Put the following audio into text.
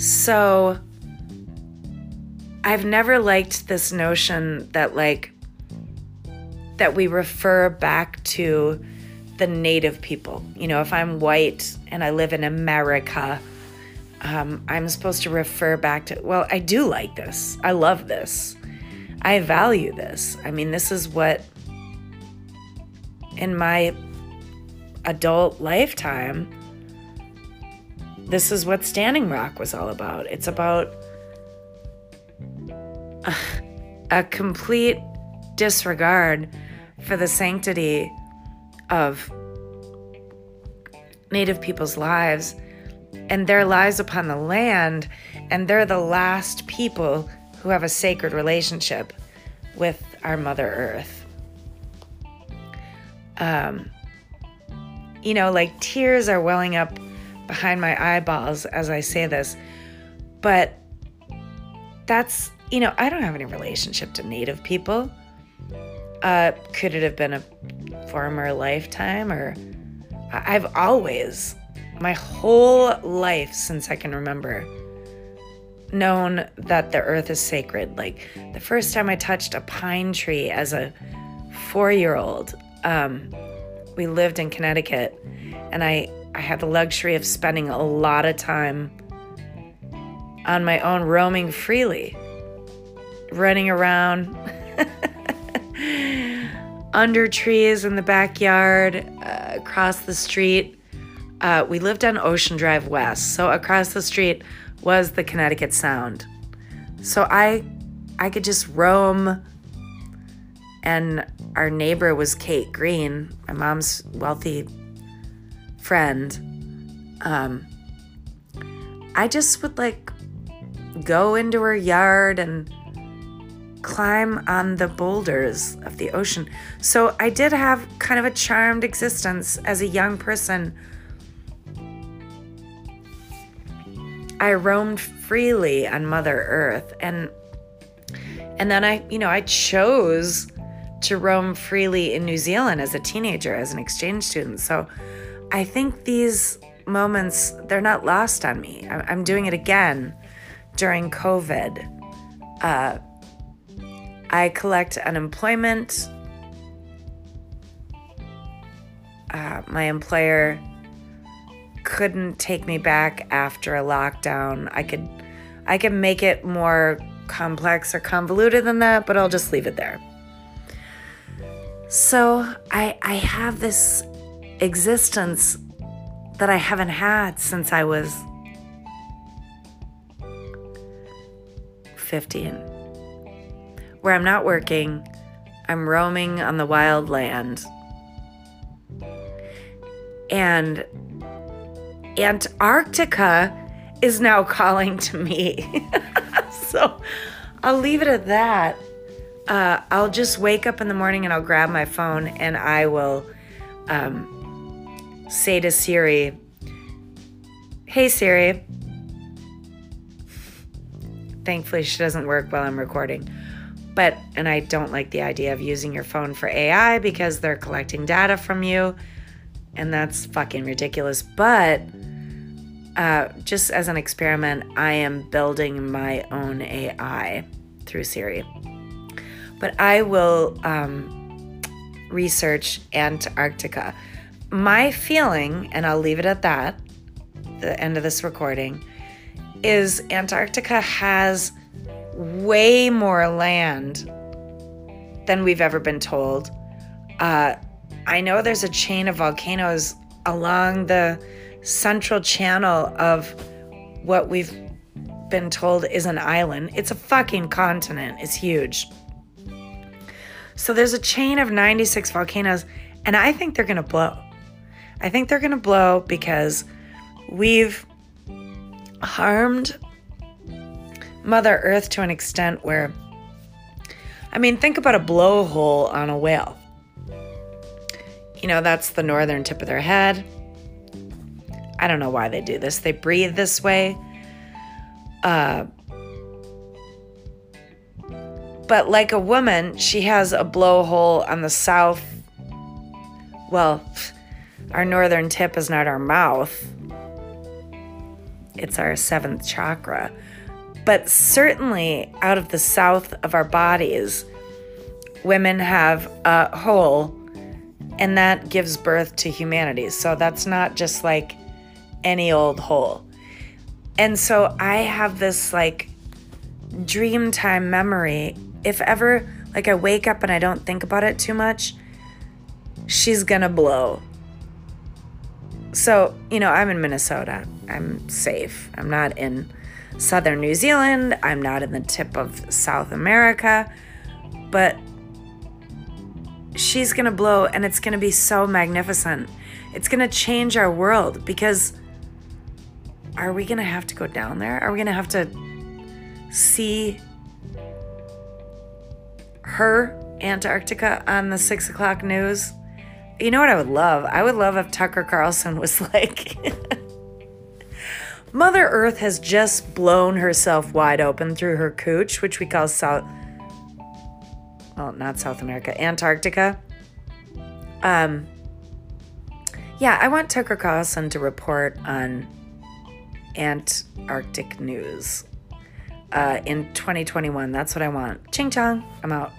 So I've never liked this notion that, like, that we refer back to the native people. You know, if I'm white and I live in America, um, I'm supposed to refer back to, well, I do like this. I love this. I value this. I mean, this is what, in my adult lifetime, this is what Standing Rock was all about. It's about a, a complete disregard for the sanctity of Native people's lives and their lives upon the land, and they're the last people who have a sacred relationship with our Mother Earth. Um, you know, like tears are welling up behind my eyeballs as I say this, but that's, you know, I don't have any relationship to Native people. Uh, could it have been a former lifetime or I've always my whole life since I can remember known that the earth is sacred. Like the first time I touched a pine tree as a four year old, um, we lived in Connecticut, and I, I had the luxury of spending a lot of time on my own, roaming freely, running around under trees in the backyard, uh, across the street uh, we lived on Ocean Drive West, so across the street was the Connecticut Sound. So I, I could just roam. And our neighbor was Kate Green, my mom's wealthy friend. Um, I just would like go into her yard and climb on the boulders of the ocean. So I did have kind of a charmed existence as a young person I roamed freely on Mother Earth and and then I, you know, I chose to roam freely in New Zealand as a teenager as an exchange student. So I think these moments they're not lost on me. I'm doing it again during COVID. Uh, I collect unemployment. Uh, my employer couldn't take me back after a lockdown. I could I could make it more complex or convoluted than that, but I'll just leave it there. So, I I have this existence that I haven't had since I was 15. Where I'm not working, I'm roaming on the wild land. And Antarctica is now calling to me. so I'll leave it at that. Uh, I'll just wake up in the morning and I'll grab my phone and I will um, say to Siri, Hey Siri. Thankfully, she doesn't work while I'm recording. But, and I don't like the idea of using your phone for AI because they're collecting data from you. And that's fucking ridiculous. But, uh, just as an experiment, I am building my own AI through Siri. But I will um, research Antarctica. My feeling, and I'll leave it at that, the end of this recording, is Antarctica has way more land than we've ever been told. Uh, I know there's a chain of volcanoes along the central channel of what we've been told is an island. It's a fucking continent, it's huge. So there's a chain of 96 volcanoes, and I think they're gonna blow. I think they're gonna blow because we've harmed Mother Earth to an extent where, I mean, think about a blowhole on a whale. You know, that's the northern tip of their head. I don't know why they do this. They breathe this way. Uh, but like a woman, she has a blowhole on the south. Well, our northern tip is not our mouth. it's our seventh chakra. But certainly out of the south of our bodies, women have a hole and that gives birth to humanity. So that's not just like any old hole. And so I have this like dream time memory. If ever like I wake up and I don't think about it too much, she's gonna blow. So, you know, I'm in Minnesota. I'm safe. I'm not in southern New Zealand. I'm not in the tip of South America. But she's going to blow and it's going to be so magnificent. It's going to change our world because are we going to have to go down there? Are we going to have to see her Antarctica on the six o'clock news? You know what I would love? I would love if Tucker Carlson was like, Mother Earth has just blown herself wide open through her cooch, which we call South well, not South America, Antarctica. Um, yeah, I want Tucker Carlson to report on Antarctic news uh, in 2021. That's what I want. Ching chong, I'm out.